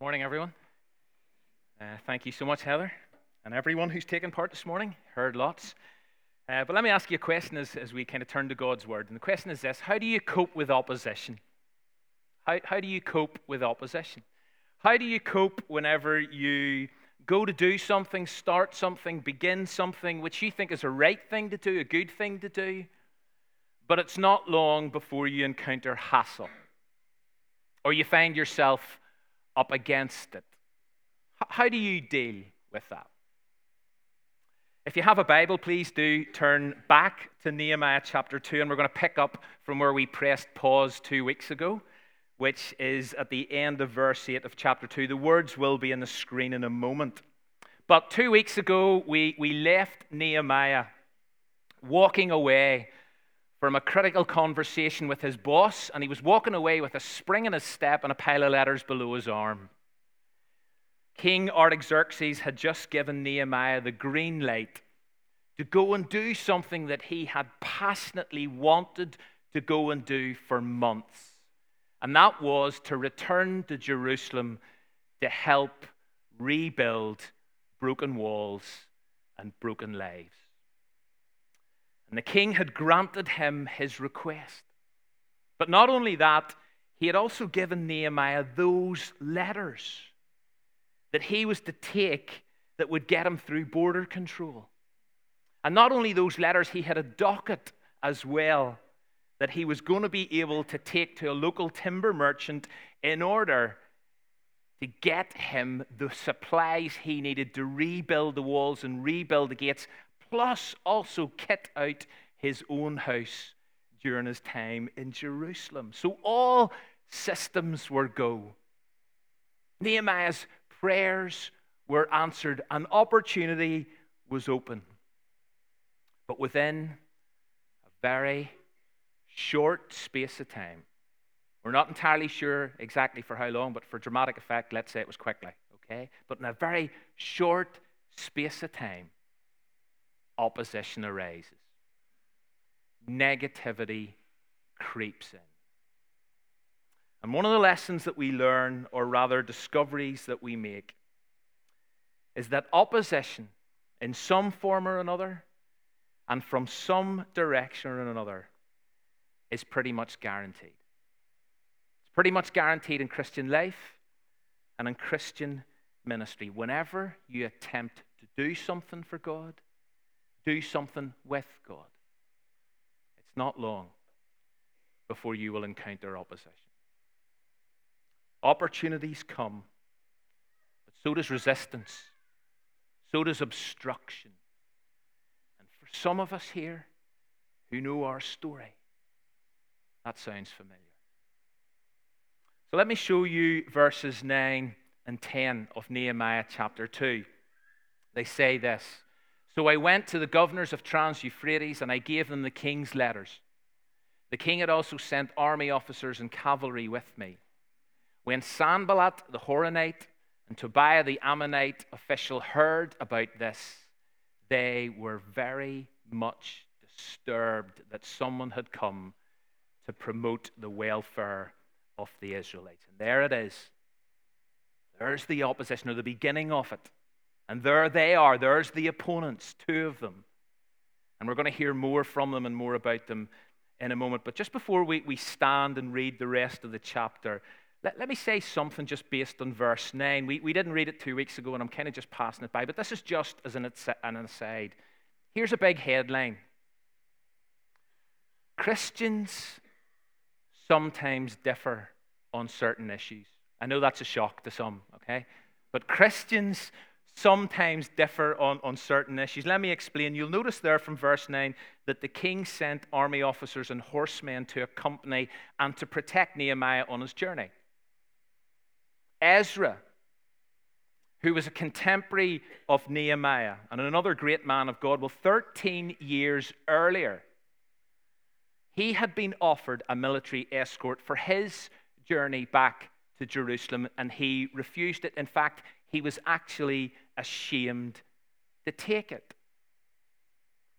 Morning, everyone. Uh, thank you so much, Heather, and everyone who's taken part this morning. Heard lots. Uh, but let me ask you a question as, as we kind of turn to God's Word. And the question is this How do you cope with opposition? How, how do you cope with opposition? How do you cope whenever you go to do something, start something, begin something which you think is a right thing to do, a good thing to do, but it's not long before you encounter hassle or you find yourself up against it? How do you deal with that? If you have a Bible, please do turn back to Nehemiah chapter 2, and we're going to pick up from where we pressed pause two weeks ago, which is at the end of verse 8 of chapter 2. The words will be on the screen in a moment. But two weeks ago, we, we left Nehemiah walking away from a critical conversation with his boss, and he was walking away with a spring in his step and a pile of letters below his arm. King Artaxerxes had just given Nehemiah the green light to go and do something that he had passionately wanted to go and do for months. And that was to return to Jerusalem to help rebuild broken walls and broken lives. And the king had granted him his request. But not only that, he had also given Nehemiah those letters that he was to take that would get him through border control. And not only those letters, he had a docket as well that he was going to be able to take to a local timber merchant in order to get him the supplies he needed to rebuild the walls and rebuild the gates plus also kit out his own house during his time in Jerusalem. So all systems were go. Nehemiah's prayers were answered, an opportunity was open. But within a very short space of time, we're not entirely sure exactly for how long, but for dramatic effect, let's say it was quickly, okay? But in a very short space of time, opposition arises, negativity creeps in. And one of the lessons that we learn, or rather discoveries that we make, is that opposition in some form or another and from some direction or another is pretty much guaranteed. It's pretty much guaranteed in Christian life and in Christian ministry. Whenever you attempt to do something for God, do something with God. It's not long before you will encounter opposition. Opportunities come, but so does resistance, so does obstruction. And for some of us here who know our story, that sounds familiar. So let me show you verses 9 and 10 of Nehemiah chapter 2. They say this so I went to the governors of Trans Euphrates and I gave them the king's letters. The king had also sent army officers and cavalry with me. When Sanballat the Horonite and Tobiah the Ammonite official heard about this, they were very much disturbed that someone had come to promote the welfare of the Israelites. And there it is. There's the opposition, or the beginning of it. And there they are. There's the opponents, two of them. And we're going to hear more from them and more about them in a moment. But just before we, we stand and read the rest of the chapter, let, let me say something just based on verse 9. We, we didn't read it two weeks ago, and I'm kind of just passing it by, but this is just as an, an aside. Here's a big headline Christians sometimes differ on certain issues. I know that's a shock to some, okay? But Christians sometimes differ on, on certain issues. Let me explain. You'll notice there from verse 9 that the king sent army officers and horsemen to accompany and to protect Nehemiah on his journey. Ezra, who was a contemporary of Nehemiah and another great man of God, well, 13 years earlier, he had been offered a military escort for his journey back to Jerusalem, and he refused it. In fact, he was actually ashamed to take it.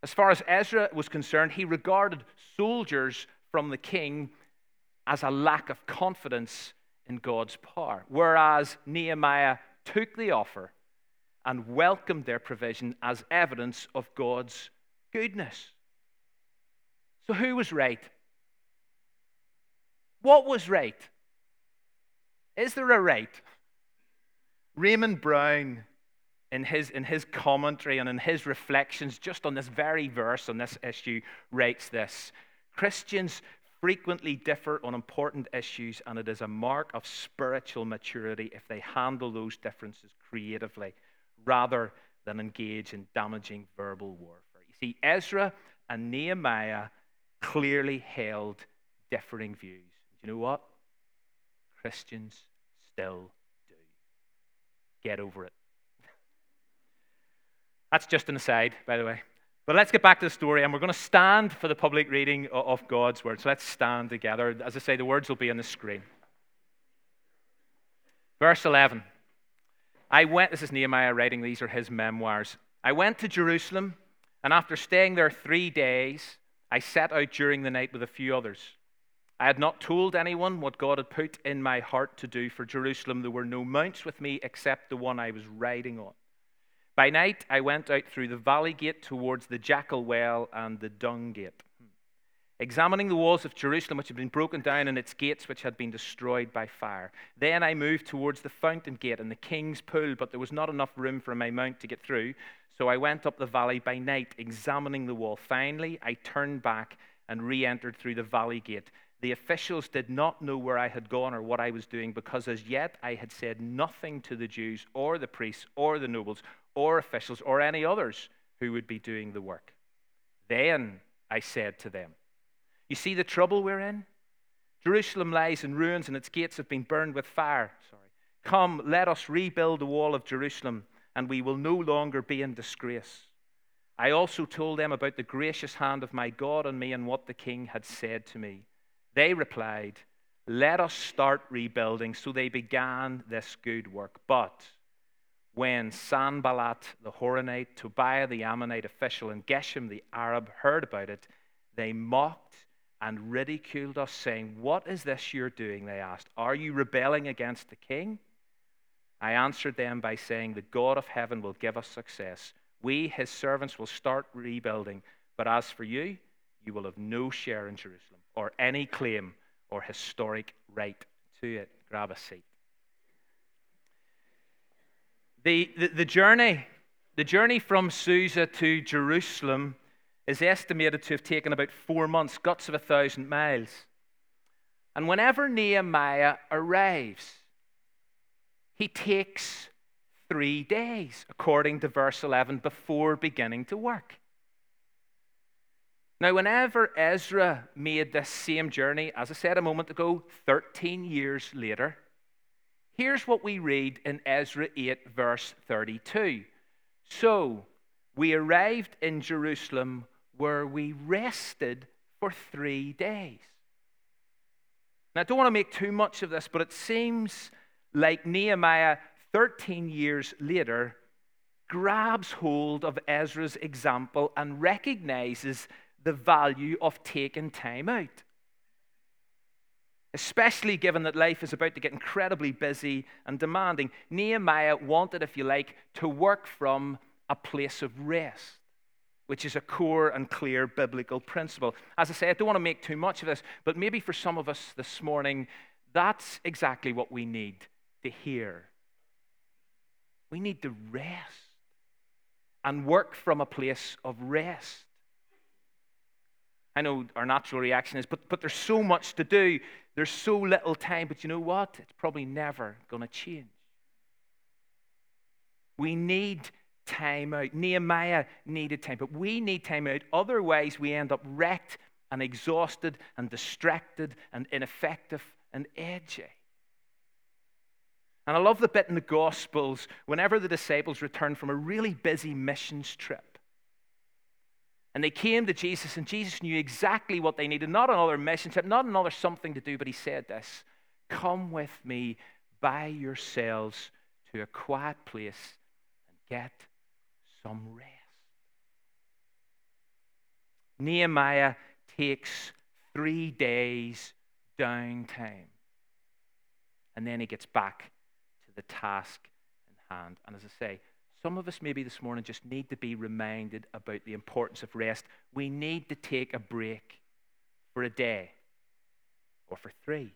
As far as Ezra was concerned, he regarded soldiers from the king as a lack of confidence in God's power, whereas Nehemiah took the offer and welcomed their provision as evidence of God's goodness. So, who was right? What was right? Is there a right? Raymond Brown, in his, in his commentary and in his reflections just on this very verse, on this issue, writes this Christians frequently differ on important issues, and it is a mark of spiritual maturity if they handle those differences creatively rather than engage in damaging verbal warfare. You see, Ezra and Nehemiah clearly held differing views. Do You know what? Christians still do. Get over it. That's just an aside, by the way. But let's get back to the story, and we're going to stand for the public reading of God's word. So let's stand together. As I say, the words will be on the screen. Verse 11. I went, this is Nehemiah writing, these are his memoirs. I went to Jerusalem, and after staying there three days, I set out during the night with a few others. I had not told anyone what God had put in my heart to do for Jerusalem. There were no mounts with me except the one I was riding on. By night, I went out through the valley gate towards the jackal well and the dung gate, examining the walls of Jerusalem, which had been broken down, and its gates, which had been destroyed by fire. Then I moved towards the fountain gate and the king's pool, but there was not enough room for my mount to get through. So I went up the valley by night, examining the wall. Finally, I turned back and re entered through the valley gate. The officials did not know where I had gone or what I was doing because as yet I had said nothing to the Jews or the priests or the nobles or officials or any others who would be doing the work. Then I said to them, You see the trouble we're in? Jerusalem lies in ruins and its gates have been burned with fire. Sorry. Come, let us rebuild the wall of Jerusalem, and we will no longer be in disgrace. I also told them about the gracious hand of my God on me and what the king had said to me. They replied, Let us start rebuilding. So they began this good work. But when Sanballat the Horonite, Tobiah the Ammonite official, and Geshem the Arab heard about it, they mocked and ridiculed us, saying, What is this you're doing? They asked. Are you rebelling against the king? I answered them by saying, The God of heaven will give us success. We, his servants, will start rebuilding. But as for you, you will have no share in Jerusalem or any claim or historic right to it. Grab a seat. The, the, journey, the journey from Susa to Jerusalem is estimated to have taken about four months, guts of a thousand miles. And whenever Nehemiah arrives, he takes three days, according to verse 11, before beginning to work. Now, whenever Ezra made this same journey, as I said a moment ago, 13 years later, Here's what we read in Ezra 8, verse 32. So we arrived in Jerusalem where we rested for three days. Now, I don't want to make too much of this, but it seems like Nehemiah, 13 years later, grabs hold of Ezra's example and recognizes the value of taking time out especially given that life is about to get incredibly busy and demanding. Nehemiah wanted, if you like, to work from a place of rest, which is a core and clear biblical principle. As I say, I don't want to make too much of this, but maybe for some of us this morning, that's exactly what we need to hear. We need to rest and work from a place of rest. I know our natural reaction is, but, but there's so much to do. There's so little time. But you know what? It's probably never going to change. We need time out. Nehemiah needed time, but we need time out. Otherwise, we end up wrecked and exhausted and distracted and ineffective and edgy. And I love the bit in the Gospels whenever the disciples return from a really busy missions trip and they came to Jesus, and Jesus knew exactly what they needed. Not another mission not another something to do, but he said this Come with me by yourselves to a quiet place and get some rest. Nehemiah takes three days downtime. and then he gets back to the task in hand. And as I say, some of us maybe this morning just need to be reminded about the importance of rest. We need to take a break for a day or for three.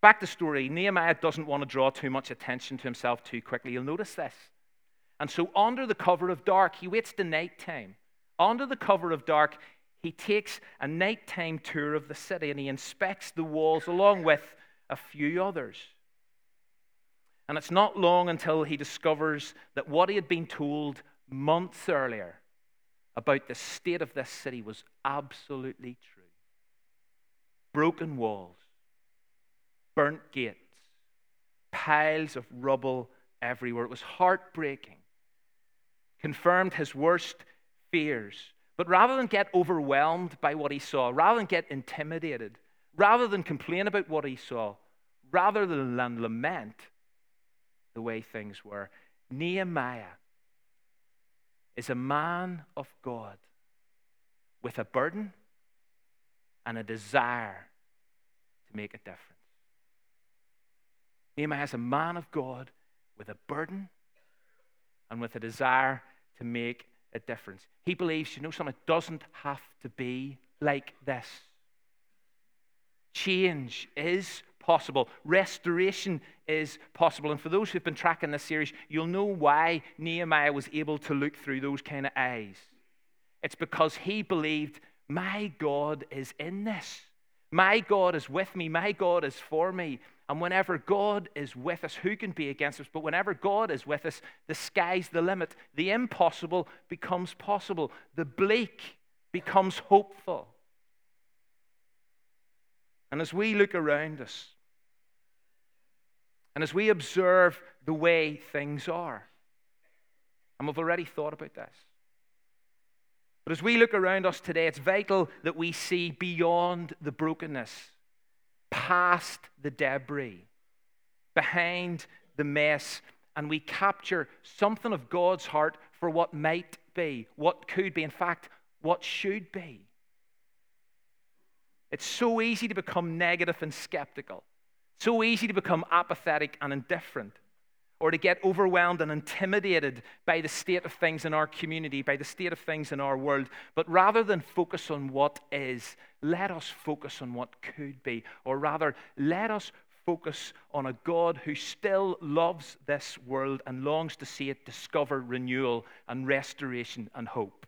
Back to the story. Nehemiah doesn't want to draw too much attention to himself too quickly. You'll notice this. And so, under the cover of dark, he waits the night time. Under the cover of dark, he takes a nighttime tour of the city and he inspects the walls along with a few others. And it's not long until he discovers that what he had been told months earlier about the state of this city was absolutely true. Broken walls, burnt gates, piles of rubble everywhere. It was heartbreaking. Confirmed his worst fears. But rather than get overwhelmed by what he saw, rather than get intimidated, rather than complain about what he saw, rather than lament the way things were, Nehemiah is a man of God with a burden and a desire to make a difference. Nehemiah is a man of God with a burden and with a desire to make a difference. He believes, you know, something doesn't have to be like this. Change is possible. Restoration is possible. And for those who've been tracking this series, you'll know why Nehemiah was able to look through those kind of eyes. It's because he believed, my God is in this. My God is with me. My God is for me. And whenever God is with us, who can be against us? But whenever God is with us, the sky's the limit. The impossible becomes possible. The bleak becomes hopeful. And as we look around us, and as we observe the way things are, and we've already thought about this, but as we look around us today, it's vital that we see beyond the brokenness past the debris, behind the mess, and we capture something of God's heart for what might be, what could be, in fact, what should be. It's so easy to become negative and skeptical, so easy to become apathetic and indifferent or to get overwhelmed and intimidated by the state of things in our community, by the state of things in our world. But rather than focus on what is, let us focus on what could be. Or rather, let us focus on a God who still loves this world and longs to see it discover renewal and restoration and hope.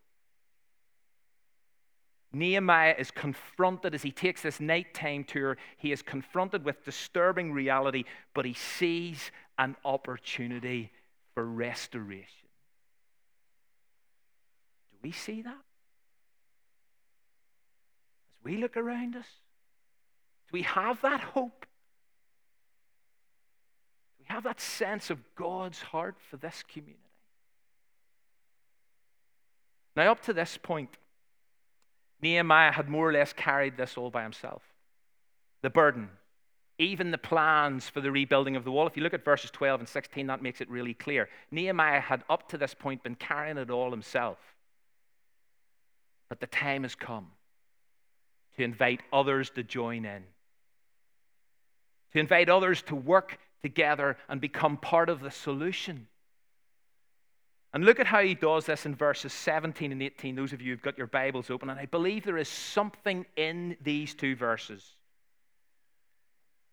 Nehemiah is confronted as he takes this nighttime tour. He is confronted with disturbing reality, but he sees an opportunity for restoration. Do we see that? As we look around us, do we have that hope? Do we have that sense of God's heart for this community? Now, up to this point, Nehemiah had more or less carried this all by himself. The burden, even the plans for the rebuilding of the wall. If you look at verses 12 and 16, that makes it really clear. Nehemiah had up to this point been carrying it all himself. But the time has come to invite others to join in, to invite others to work together and become part of the solution. And look at how he does this in verses 17 and 18. Those of you who've got your Bibles open, and I believe there is something in these two verses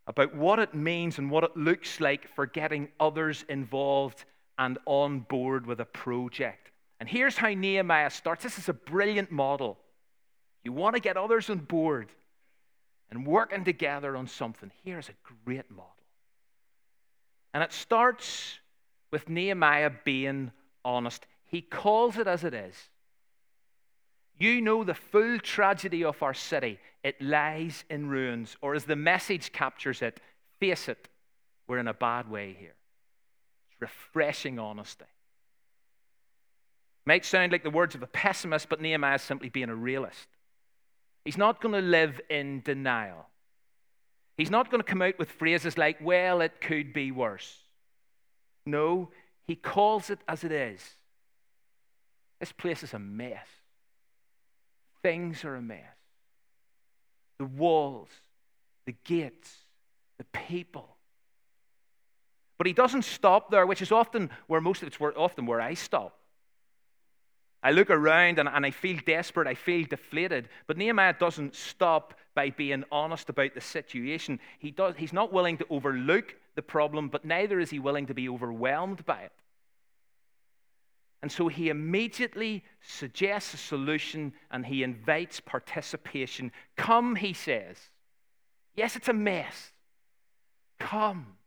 about what it means and what it looks like for getting others involved and on board with a project. And here's how Nehemiah starts. This is a brilliant model. You want to get others on board and working together on something. Here's a great model. And it starts with Nehemiah being honest. He calls it as it is. You know the full tragedy of our city. It lies in ruins. Or as the message captures it, face it, we're in a bad way here. It's refreshing honesty. Might sound like the words of a pessimist, but Nehemiah is simply being a realist. He's not going to live in denial. He's not going to come out with phrases like, well, it could be worse. No, he calls it as it is. This place is a mess. Things are a mess. The walls, the gates, the people. But he doesn't stop there, which is often where most of it's where, often where I stop. I look around and, and I feel desperate, I feel deflated. But Nehemiah doesn't stop by being honest about the situation. He does, he's not willing to overlook the problem, but neither is he willing to be overwhelmed by it. And so he immediately suggests a solution and he invites participation. Come, he says. Yes, it's a mess. Come,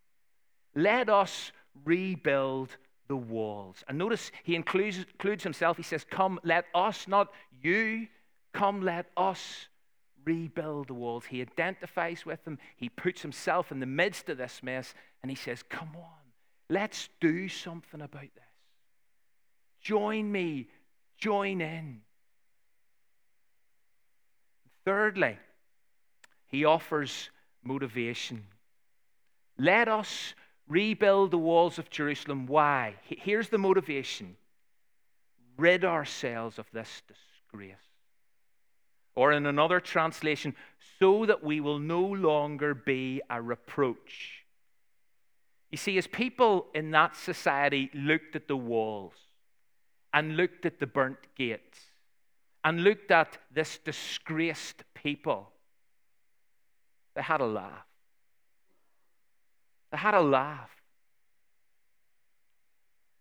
let us rebuild the walls. And notice he includes, includes himself. He says, Come, let us, not you. Come, let us rebuild the walls. He identifies with them. He puts himself in the midst of this mess and he says, Come on, let's do something about this. Join me, join in. Thirdly, he offers motivation. Let us rebuild the walls of Jerusalem. Why? Here's the motivation rid ourselves of this disgrace. Or in another translation, so that we will no longer be a reproach. You see, as people in that society looked at the walls, and looked at the burnt gates and looked at this disgraced people, they had a laugh. They had a laugh.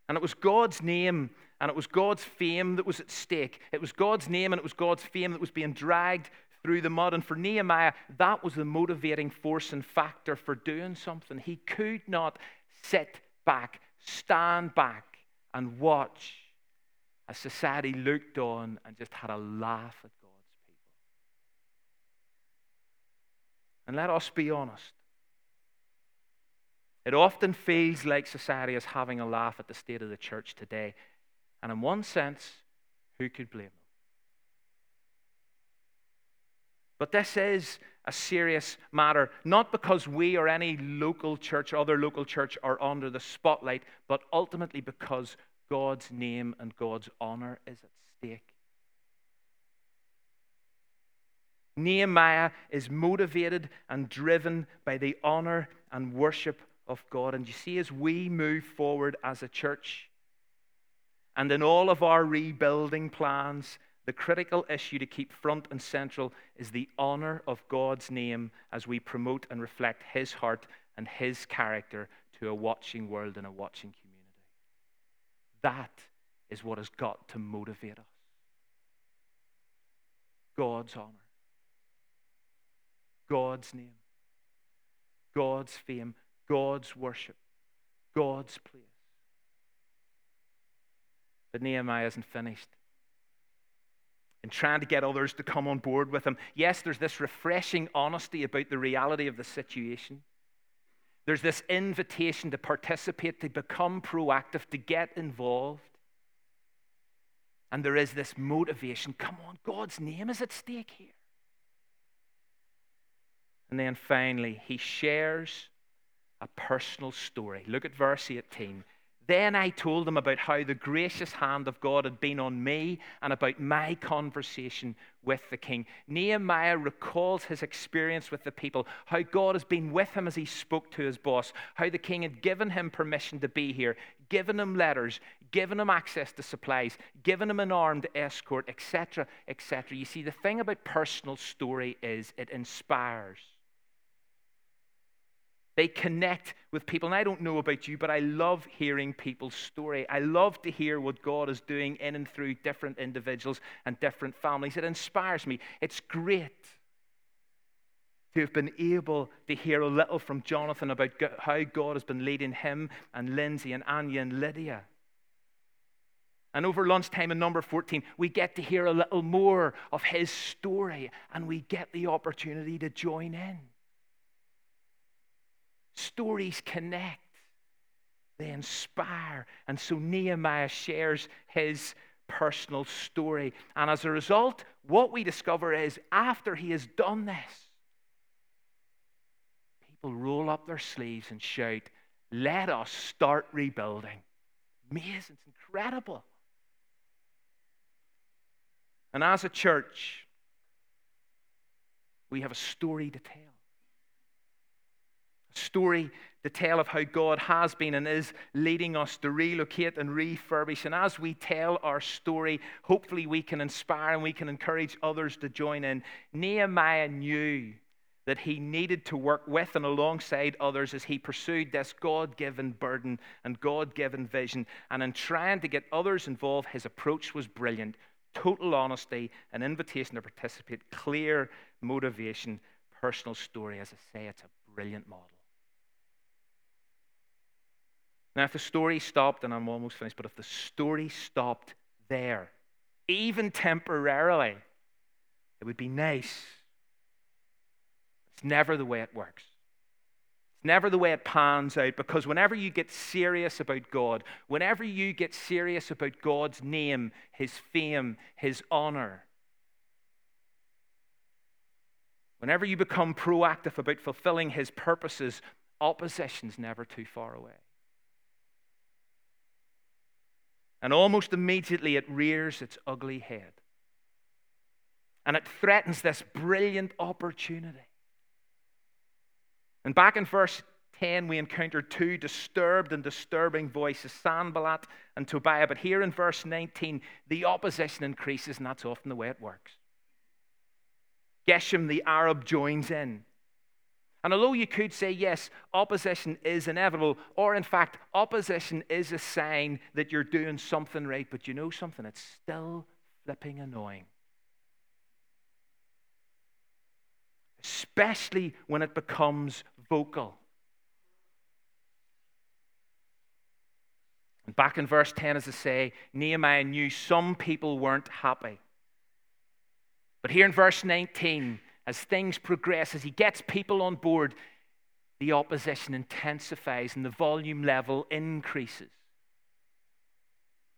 And it was God's name and it was God's fame that was at stake. It was God's name and it was God's fame that was being dragged through the mud. And for Nehemiah, that was the motivating force and factor for doing something. He could not sit back, stand back, and watch as society looked on and just had a laugh at God's people. And let us be honest. It often feels like society is having a laugh at the state of the church today. And in one sense, who could blame them? But this is a serious matter, not because we or any local church other local church are under the spotlight, but ultimately because God's name and God's honor is at stake. Nehemiah is motivated and driven by the honor and worship of God. And you see, as we move forward as a church and in all of our rebuilding plans, the critical issue to keep front and central is the honor of God's name as we promote and reflect His heart and His character to a watching world and a watching community. That is what has got to motivate us. God's honor, God's name, God's fame, God's worship, God's place. But Nehemiah isn't finished. In trying to get others to come on board with him, yes, there's this refreshing honesty about the reality of the situation. There's this invitation to participate, to become proactive, to get involved. And there is this motivation come on, God's name is at stake here. And then finally, he shares a personal story. Look at verse 18. Then I told them about how the gracious hand of God had been on me and about my conversation with the king. Nehemiah recalls his experience with the people, how God has been with him as he spoke to his boss, how the king had given him permission to be here, given him letters, given him access to supplies, given him an armed escort, etc., etc. You see, the thing about personal story is it inspires. They connect with people. And I don't know about you, but I love hearing people's story. I love to hear what God is doing in and through different individuals and different families. It inspires me. It's great to have been able to hear a little from Jonathan about how God has been leading him and Lindsay and Anya and Lydia. And over lunchtime in number 14, we get to hear a little more of his story and we get the opportunity to join in. Stories connect, they inspire. And so Nehemiah shares his personal story. And as a result, what we discover is after he has done this, people roll up their sleeves and shout, Let us start rebuilding. Amazing, it's incredible. And as a church, we have a story to tell story the tale of how God has been and is leading us to relocate and refurbish. And as we tell our story, hopefully we can inspire and we can encourage others to join in. Nehemiah knew that he needed to work with and alongside others as he pursued this God given burden and God given vision. And in trying to get others involved, his approach was brilliant total honesty, an invitation to participate, clear motivation, personal story. As I say, it's a brilliant model. Now, if the story stopped, and I'm almost finished, but if the story stopped there, even temporarily, it would be nice it's never the way it works. It's never the way it pans out because whenever you get serious about God, whenever you get serious about God's name, His fame, His honor, whenever you become proactive about fulfilling His purposes, opposition's never too far away. And almost immediately it rears its ugly head. And it threatens this brilliant opportunity. And back in verse 10, we encounter two disturbed and disturbing voices, Sanballat and Tobiah. But here in verse 19, the opposition increases, and that's often the way it works. Geshem the Arab joins in. And although you could say, yes, opposition is inevitable, or in fact, opposition is a sign that you're doing something right, but you know something, it's still flipping annoying. Especially when it becomes vocal. And back in verse 10, as I say, Nehemiah knew some people weren't happy. But here in verse 19, as things progress, as he gets people on board, the opposition intensifies and the volume level increases.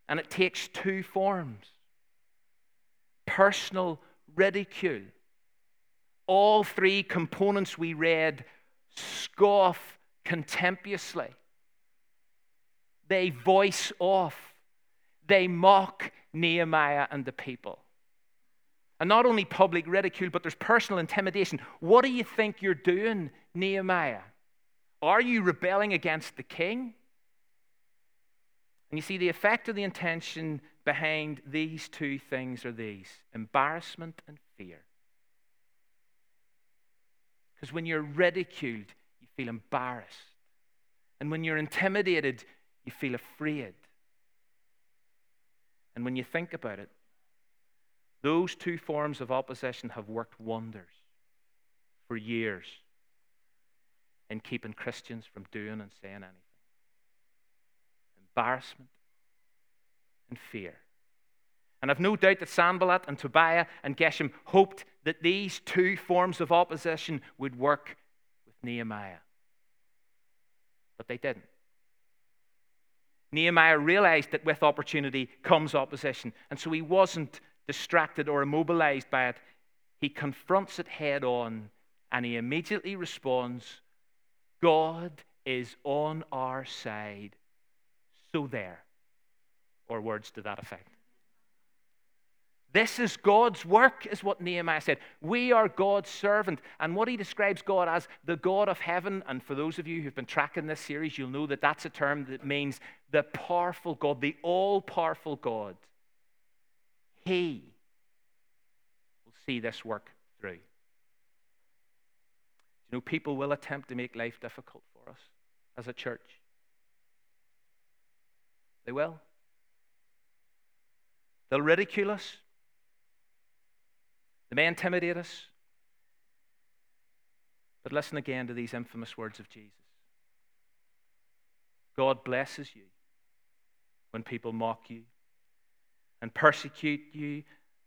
And it takes two forms personal ridicule. All three components we read scoff contemptuously. They voice off. They mock Nehemiah and the people. And not only public ridicule, but there's personal intimidation. What do you think you're doing, Nehemiah? Are you rebelling against the king? And you see, the effect of the intention behind these two things are these embarrassment and fear. Because when you're ridiculed, you feel embarrassed. And when you're intimidated, you feel afraid. And when you think about it, those two forms of opposition have worked wonders for years in keeping Christians from doing and saying anything embarrassment and fear. And I've no doubt that Sanballat and Tobiah and Geshem hoped that these two forms of opposition would work with Nehemiah. But they didn't. Nehemiah realized that with opportunity comes opposition, and so he wasn't distracted or immobilized by it. He confronts it head on and he immediately responds God is on our side, so there. Or words to that effect. This is God's work, is what Nehemiah said. We are God's servant. And what he describes God as the God of heaven, and for those of you who've been tracking this series, you'll know that that's a term that means the powerful God, the all powerful God. He will see this work through. You know, people will attempt to make life difficult for us as a church. They will. They'll ridicule us. They may intimidate us. But listen again to these infamous words of Jesus God blesses you when people mock you and persecute you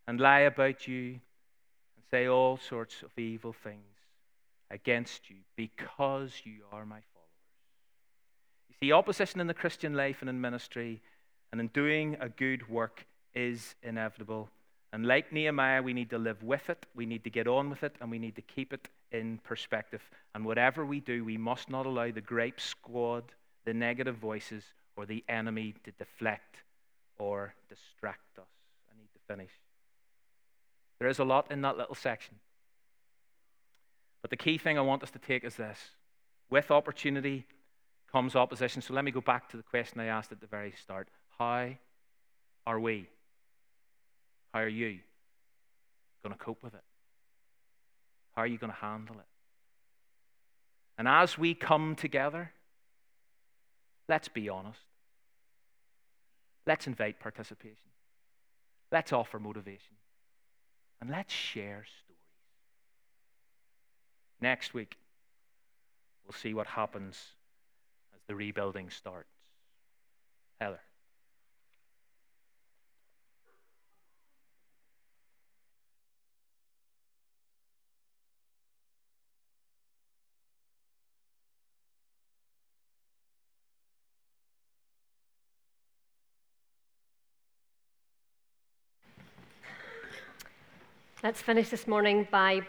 and lie about you and say all sorts of evil things against you because you are my followers. You see, opposition in the Christian life and in ministry and in doing a good work is inevitable. And like Nehemiah, we need to live with it, we need to get on with it, and we need to keep it in perspective. And whatever we do, we must not allow the grape squad, the negative voices, or the enemy to deflect or distract us. I need to finish. There is a lot in that little section. But the key thing I want us to take is this With opportunity comes opposition. So let me go back to the question I asked at the very start How are we? How are you going to cope with it? How are you going to handle it? And as we come together, let's be honest. Let's invite participation. Let's offer motivation. And let's share stories. Next week, we'll see what happens as the rebuilding starts. Heather. Let's finish this morning by